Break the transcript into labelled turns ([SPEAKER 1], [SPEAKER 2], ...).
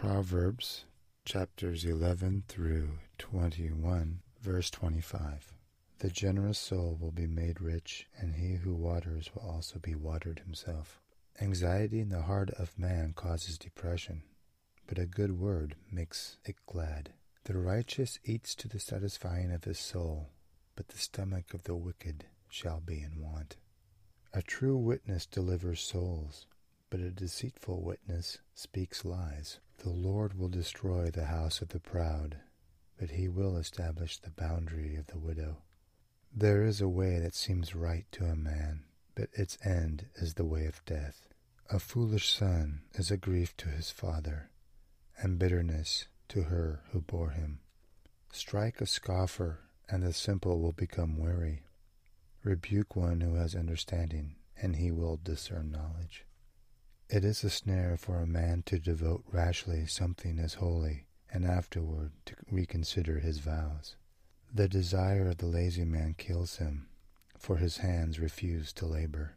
[SPEAKER 1] Proverbs chapters 11 through 21, verse 25. The generous soul will be made rich, and he who waters will also be watered himself. Anxiety in the heart of man causes depression, but a good word makes it glad. The righteous eats to the satisfying of his soul, but the stomach of the wicked shall be in want. A true witness delivers souls, but a deceitful witness speaks lies. The Lord will destroy the house of the proud, but he will establish the boundary of the widow. There is a way that seems right to a man, but its end is the way of death. A foolish son is a grief to his father, and bitterness to her who bore him. Strike a scoffer, and the simple will become wary. Rebuke one who has understanding, and he will discern knowledge. It is a snare for a man to devote rashly something as holy, and afterward to reconsider his vows. The desire of the lazy man kills him, for his hands refuse to labor.